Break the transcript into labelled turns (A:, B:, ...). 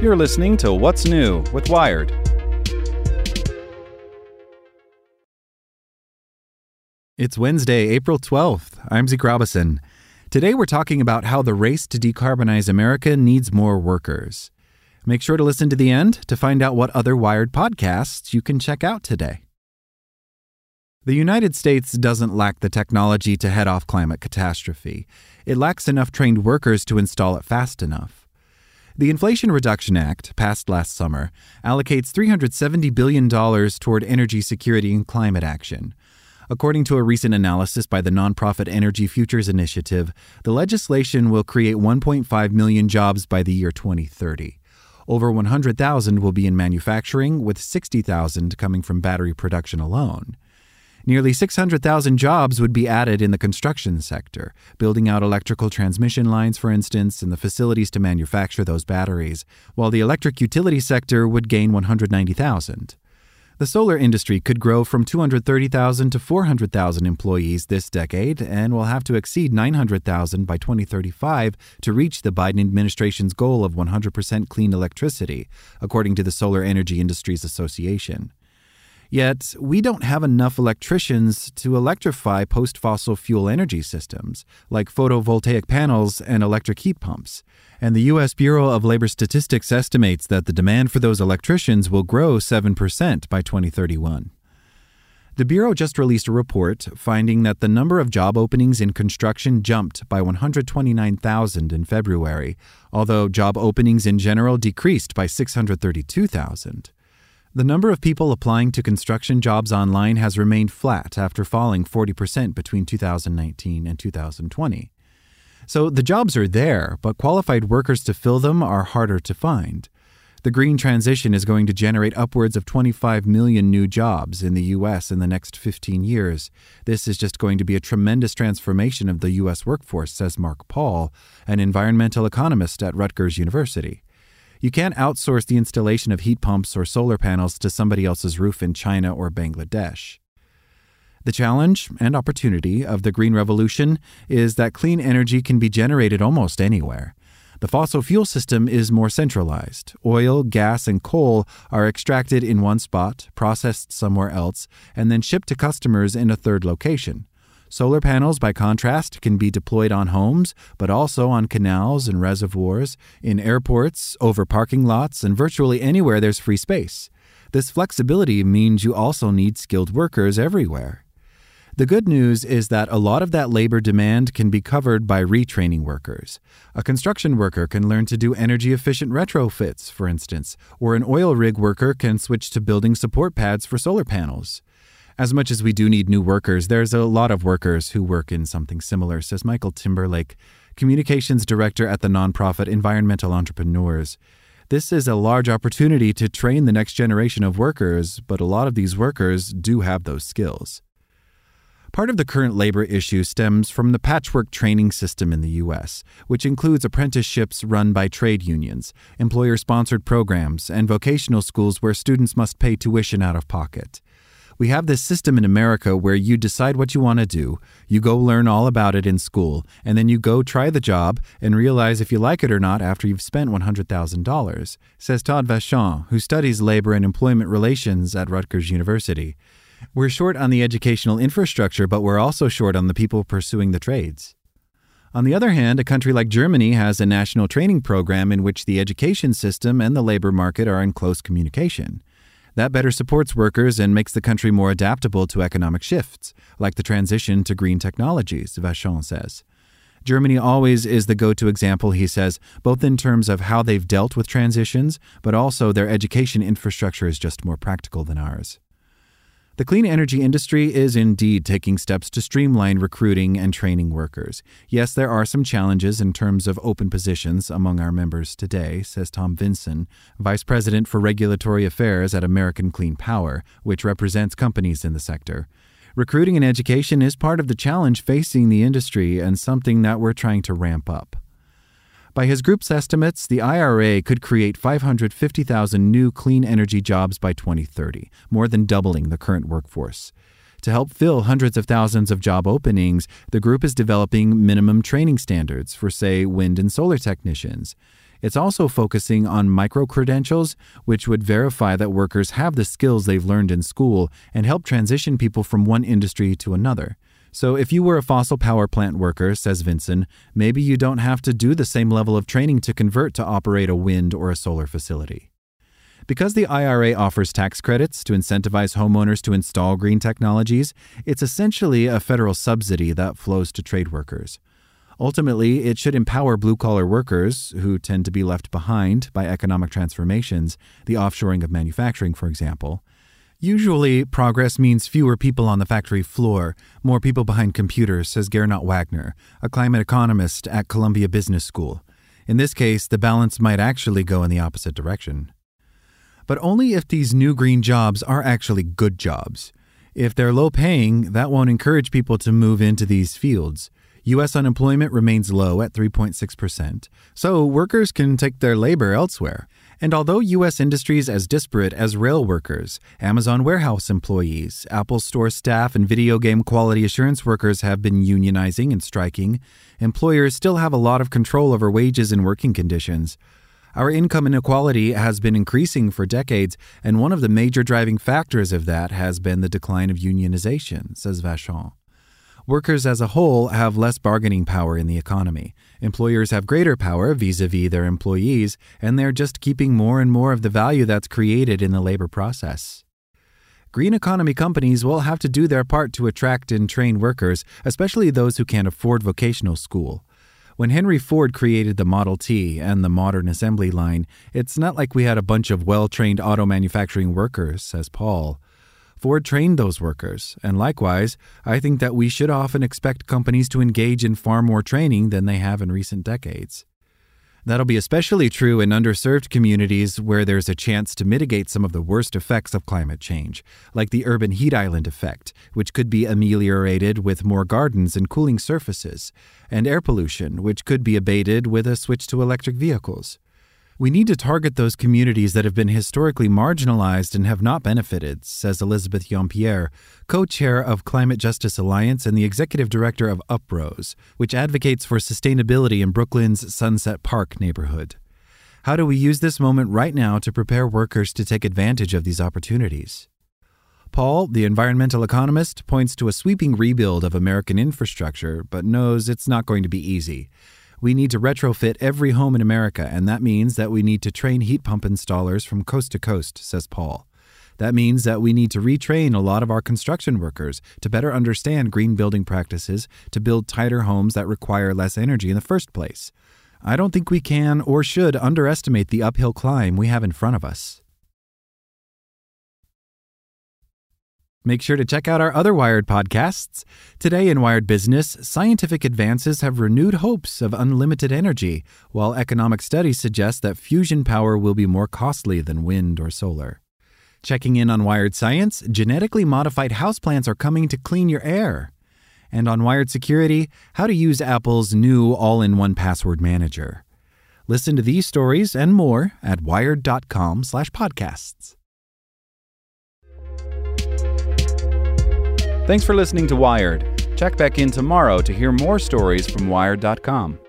A: You're listening to What's New with Wired. It's Wednesday, April 12th. I'm Zeke Robison. Today we're talking about how the race to decarbonize America needs more workers. Make sure to listen to the end to find out what other Wired podcasts you can check out today. The United States doesn't lack the technology to head off climate catastrophe. It lacks enough trained workers to install it fast enough. The Inflation Reduction Act, passed last summer, allocates $370 billion toward energy security and climate action. According to a recent analysis by the nonprofit Energy Futures Initiative, the legislation will create 1.5 million jobs by the year 2030. Over 100,000 will be in manufacturing, with 60,000 coming from battery production alone. Nearly 600,000 jobs would be added in the construction sector, building out electrical transmission lines, for instance, and the facilities to manufacture those batteries, while the electric utility sector would gain 190,000. The solar industry could grow from 230,000 to 400,000 employees this decade and will have to exceed 900,000 by 2035 to reach the Biden administration's goal of 100% clean electricity, according to the Solar Energy Industries Association. Yet, we don't have enough electricians to electrify post fossil fuel energy systems, like photovoltaic panels and electric heat pumps. And the U.S. Bureau of Labor Statistics estimates that the demand for those electricians will grow 7% by 2031. The Bureau just released a report finding that the number of job openings in construction jumped by 129,000 in February, although job openings in general decreased by 632,000. The number of people applying to construction jobs online has remained flat after falling 40% between 2019 and 2020. So the jobs are there, but qualified workers to fill them are harder to find. The green transition is going to generate upwards of 25 million new jobs in the U.S. in the next 15 years. This is just going to be a tremendous transformation of the U.S. workforce, says Mark Paul, an environmental economist at Rutgers University. You can't outsource the installation of heat pumps or solar panels to somebody else's roof in China or Bangladesh. The challenge and opportunity of the Green Revolution is that clean energy can be generated almost anywhere. The fossil fuel system is more centralized. Oil, gas, and coal are extracted in one spot, processed somewhere else, and then shipped to customers in a third location. Solar panels, by contrast, can be deployed on homes, but also on canals and reservoirs, in airports, over parking lots, and virtually anywhere there's free space. This flexibility means you also need skilled workers everywhere. The good news is that a lot of that labor demand can be covered by retraining workers. A construction worker can learn to do energy efficient retrofits, for instance, or an oil rig worker can switch to building support pads for solar panels. As much as we do need new workers, there's a lot of workers who work in something similar, says Michael Timberlake, communications director at the nonprofit Environmental Entrepreneurs. This is a large opportunity to train the next generation of workers, but a lot of these workers do have those skills. Part of the current labor issue stems from the patchwork training system in the U.S., which includes apprenticeships run by trade unions, employer sponsored programs, and vocational schools where students must pay tuition out of pocket. We have this system in America where you decide what you want to do, you go learn all about it in school, and then you go try the job and realize if you like it or not after you've spent $100,000, says Todd Vachon, who studies labor and employment relations at Rutgers University. We're short on the educational infrastructure, but we're also short on the people pursuing the trades. On the other hand, a country like Germany has a national training program in which the education system and the labor market are in close communication. That better supports workers and makes the country more adaptable to economic shifts, like the transition to green technologies, Vachon says. Germany always is the go to example, he says, both in terms of how they've dealt with transitions, but also their education infrastructure is just more practical than ours. The clean energy industry is indeed taking steps to streamline recruiting and training workers. Yes, there are some challenges in terms of open positions among our members today, says Tom Vinson, Vice President for Regulatory Affairs at American Clean Power, which represents companies in the sector. Recruiting and education is part of the challenge facing the industry and something that we're trying to ramp up. By his group's estimates, the IRA could create 550,000 new clean energy jobs by 2030, more than doubling the current workforce. To help fill hundreds of thousands of job openings, the group is developing minimum training standards for, say, wind and solar technicians. It's also focusing on micro credentials, which would verify that workers have the skills they've learned in school and help transition people from one industry to another. So, if you were a fossil power plant worker, says Vinson, maybe you don't have to do the same level of training to convert to operate a wind or a solar facility. Because the IRA offers tax credits to incentivize homeowners to install green technologies, it's essentially a federal subsidy that flows to trade workers. Ultimately, it should empower blue collar workers, who tend to be left behind by economic transformations, the offshoring of manufacturing, for example. Usually, progress means fewer people on the factory floor, more people behind computers, says Gernot Wagner, a climate economist at Columbia Business School. In this case, the balance might actually go in the opposite direction. But only if these new green jobs are actually good jobs. If they're low paying, that won't encourage people to move into these fields. U.S. unemployment remains low at 3.6%, so workers can take their labor elsewhere. And although U.S. industries as disparate as rail workers, Amazon warehouse employees, Apple store staff, and video game quality assurance workers have been unionizing and striking, employers still have a lot of control over wages and working conditions. Our income inequality has been increasing for decades, and one of the major driving factors of that has been the decline of unionization, says Vachon. Workers as a whole have less bargaining power in the economy. Employers have greater power vis a vis their employees, and they're just keeping more and more of the value that's created in the labor process. Green economy companies will have to do their part to attract and train workers, especially those who can't afford vocational school. When Henry Ford created the Model T and the modern assembly line, it's not like we had a bunch of well trained auto manufacturing workers, says Paul. Ford trained those workers, and likewise, I think that we should often expect companies to engage in far more training than they have in recent decades. That'll be especially true in underserved communities where there's a chance to mitigate some of the worst effects of climate change, like the urban heat island effect, which could be ameliorated with more gardens and cooling surfaces, and air pollution, which could be abated with a switch to electric vehicles. We need to target those communities that have been historically marginalized and have not benefited, says Elizabeth Yeampierre, co chair of Climate Justice Alliance and the executive director of Uprose, which advocates for sustainability in Brooklyn's Sunset Park neighborhood. How do we use this moment right now to prepare workers to take advantage of these opportunities? Paul, the environmental economist, points to a sweeping rebuild of American infrastructure, but knows it's not going to be easy. We need to retrofit every home in America, and that means that we need to train heat pump installers from coast to coast, says Paul. That means that we need to retrain a lot of our construction workers to better understand green building practices to build tighter homes that require less energy in the first place. I don't think we can or should underestimate the uphill climb we have in front of us. Make sure to check out our other Wired podcasts. Today in Wired Business, scientific advances have renewed hopes of unlimited energy, while economic studies suggest that fusion power will be more costly than wind or solar. Checking in on Wired Science, genetically modified houseplants are coming to clean your air. And on Wired Security, how to use Apple's new all in one password manager. Listen to these stories and more at wired.com/podcasts. Thanks for listening to Wired. Check back in tomorrow to hear more stories from Wired.com.